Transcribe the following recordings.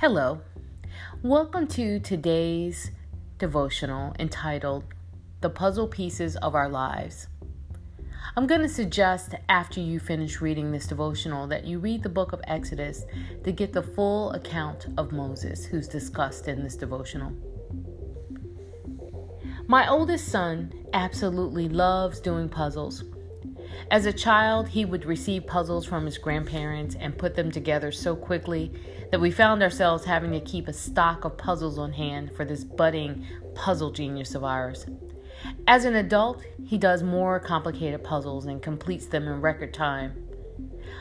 Hello. Welcome to today's devotional entitled The Puzzle Pieces of Our Lives. I'm going to suggest after you finish reading this devotional that you read the book of Exodus to get the full account of Moses, who's discussed in this devotional. My oldest son absolutely loves doing puzzles. As a child, he would receive puzzles from his grandparents and put them together so quickly that we found ourselves having to keep a stock of puzzles on hand for this budding puzzle genius of ours. As an adult, he does more complicated puzzles and completes them in record time.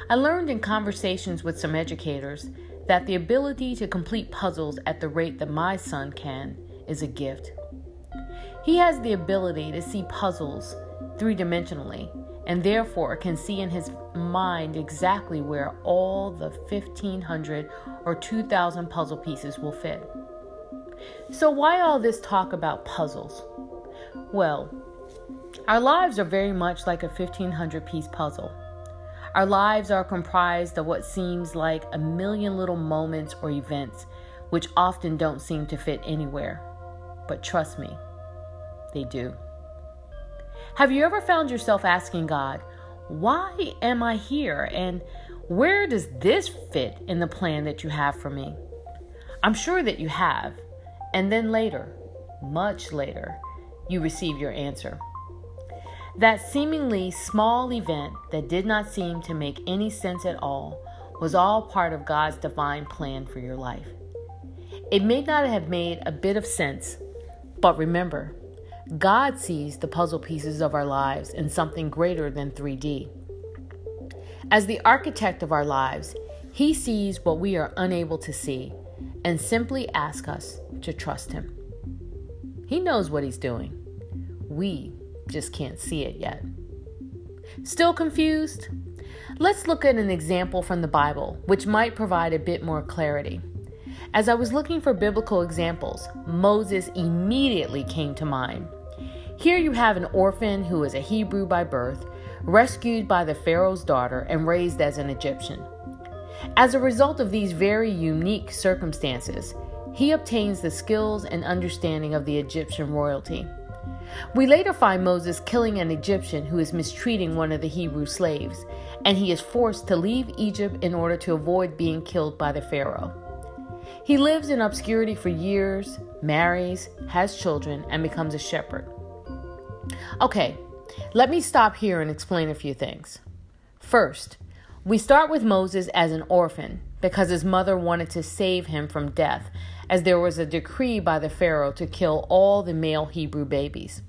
I learned in conversations with some educators that the ability to complete puzzles at the rate that my son can is a gift. He has the ability to see puzzles three dimensionally and therefore can see in his mind exactly where all the 1500 or 2000 puzzle pieces will fit. So, why all this talk about puzzles? Well, our lives are very much like a 1500 piece puzzle. Our lives are comprised of what seems like a million little moments or events which often don't seem to fit anywhere. But trust me, they do. Have you ever found yourself asking God, why am I here? And where does this fit in the plan that you have for me? I'm sure that you have. And then later, much later, you receive your answer. That seemingly small event that did not seem to make any sense at all was all part of God's divine plan for your life. It may not have made a bit of sense, but remember, God sees the puzzle pieces of our lives in something greater than 3D. As the architect of our lives, He sees what we are unable to see and simply asks us to trust Him. He knows what He's doing. We just can't see it yet. Still confused? Let's look at an example from the Bible, which might provide a bit more clarity. As I was looking for biblical examples, Moses immediately came to mind. Here you have an orphan who is a Hebrew by birth, rescued by the Pharaoh's daughter, and raised as an Egyptian. As a result of these very unique circumstances, he obtains the skills and understanding of the Egyptian royalty. We later find Moses killing an Egyptian who is mistreating one of the Hebrew slaves, and he is forced to leave Egypt in order to avoid being killed by the Pharaoh. He lives in obscurity for years, marries, has children, and becomes a shepherd. Okay, let me stop here and explain a few things. First, we start with Moses as an orphan because his mother wanted to save him from death, as there was a decree by the Pharaoh to kill all the male Hebrew babies.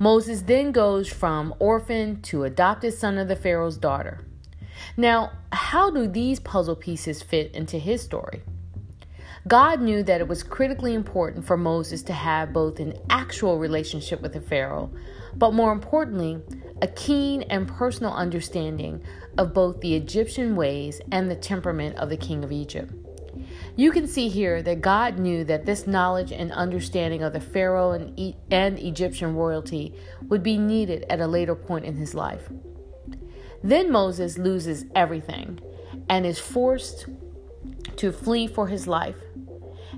Moses then goes from orphan to adopted son of the Pharaoh's daughter. Now, how do these puzzle pieces fit into his story? God knew that it was critically important for Moses to have both an actual relationship with the Pharaoh, but more importantly, a keen and personal understanding of both the Egyptian ways and the temperament of the king of Egypt. You can see here that God knew that this knowledge and understanding of the Pharaoh and, e- and Egyptian royalty would be needed at a later point in his life. Then Moses loses everything and is forced to flee for his life.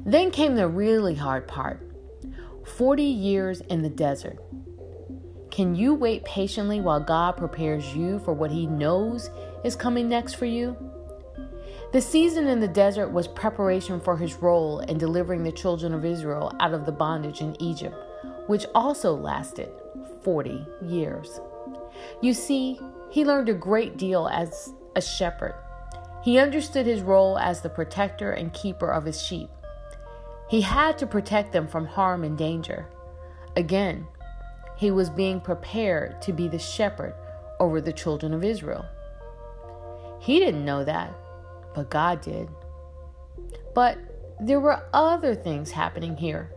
Then came the really hard part 40 years in the desert. Can you wait patiently while God prepares you for what He knows is coming next for you? The season in the desert was preparation for His role in delivering the children of Israel out of the bondage in Egypt, which also lasted 40 years. You see, He learned a great deal as a shepherd he understood his role as the protector and keeper of his sheep. He had to protect them from harm and danger. Again, he was being prepared to be the shepherd over the children of Israel. He didn't know that, but God did. But there were other things happening here.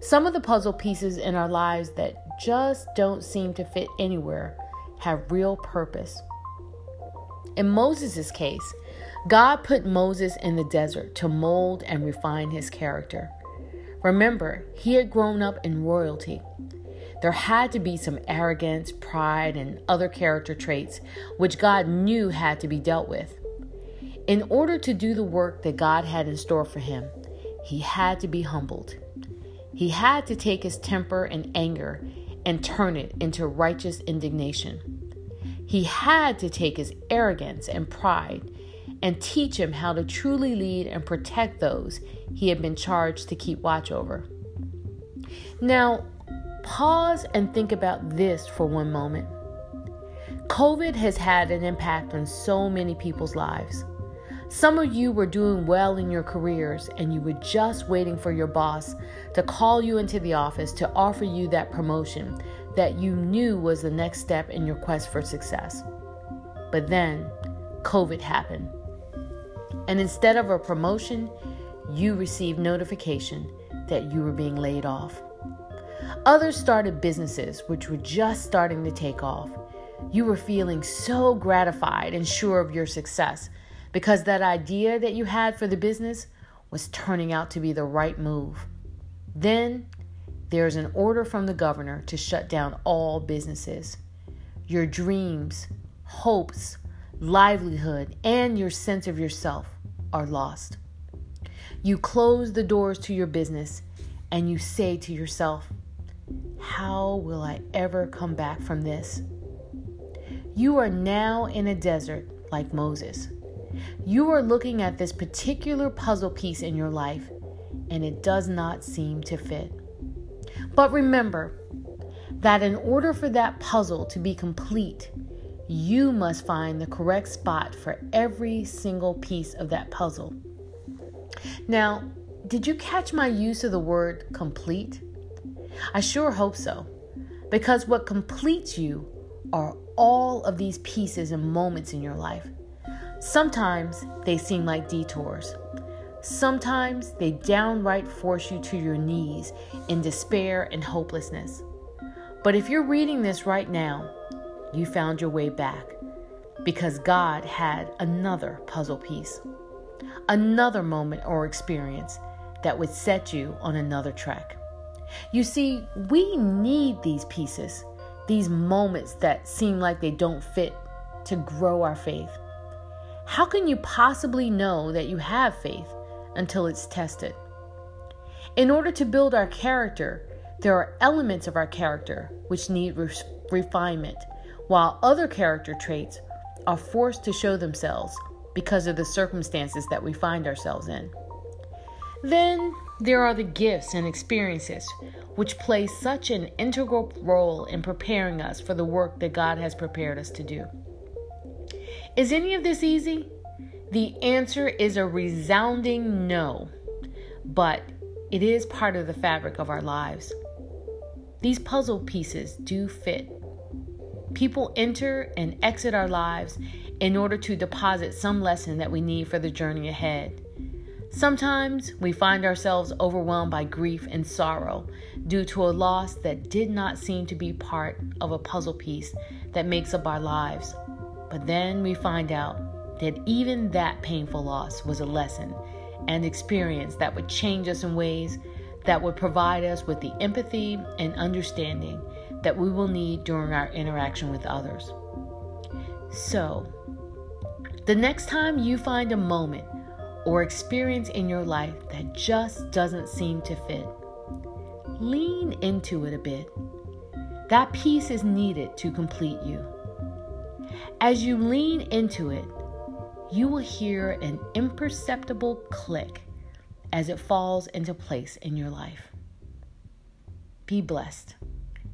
Some of the puzzle pieces in our lives that just don't seem to fit anywhere have real purpose. In Moses' case, God put Moses in the desert to mold and refine his character. Remember, he had grown up in royalty. There had to be some arrogance, pride, and other character traits which God knew had to be dealt with. In order to do the work that God had in store for him, he had to be humbled. He had to take his temper and anger and turn it into righteous indignation. He had to take his arrogance and pride and teach him how to truly lead and protect those he had been charged to keep watch over. Now, pause and think about this for one moment. COVID has had an impact on so many people's lives. Some of you were doing well in your careers and you were just waiting for your boss to call you into the office to offer you that promotion that you knew was the next step in your quest for success. But then COVID happened. And instead of a promotion, you received notification that you were being laid off. Others started businesses which were just starting to take off. You were feeling so gratified and sure of your success because that idea that you had for the business was turning out to be the right move. Then there's an order from the governor to shut down all businesses. Your dreams, hopes, livelihood, and your sense of yourself are lost. You close the doors to your business and you say to yourself, How will I ever come back from this? You are now in a desert like Moses. You are looking at this particular puzzle piece in your life and it does not seem to fit. But remember that in order for that puzzle to be complete, you must find the correct spot for every single piece of that puzzle. Now, did you catch my use of the word complete? I sure hope so, because what completes you are all of these pieces and moments in your life. Sometimes they seem like detours. Sometimes they downright force you to your knees in despair and hopelessness. But if you're reading this right now, you found your way back because God had another puzzle piece, another moment or experience that would set you on another track. You see, we need these pieces, these moments that seem like they don't fit to grow our faith. How can you possibly know that you have faith until it's tested? In order to build our character, there are elements of our character which need re- refinement while other character traits are forced to show themselves because of the circumstances that we find ourselves in. Then there are the gifts and experiences which play such an integral role in preparing us for the work that God has prepared us to do. Is any of this easy? The answer is a resounding no, but it is part of the fabric of our lives. These puzzle pieces do fit People enter and exit our lives in order to deposit some lesson that we need for the journey ahead. Sometimes we find ourselves overwhelmed by grief and sorrow due to a loss that did not seem to be part of a puzzle piece that makes up our lives. But then we find out that even that painful loss was a lesson and experience that would change us in ways that would provide us with the empathy and understanding that we will need during our interaction with others. So, the next time you find a moment or experience in your life that just doesn't seem to fit, lean into it a bit. That piece is needed to complete you. As you lean into it, you will hear an imperceptible click as it falls into place in your life. Be blessed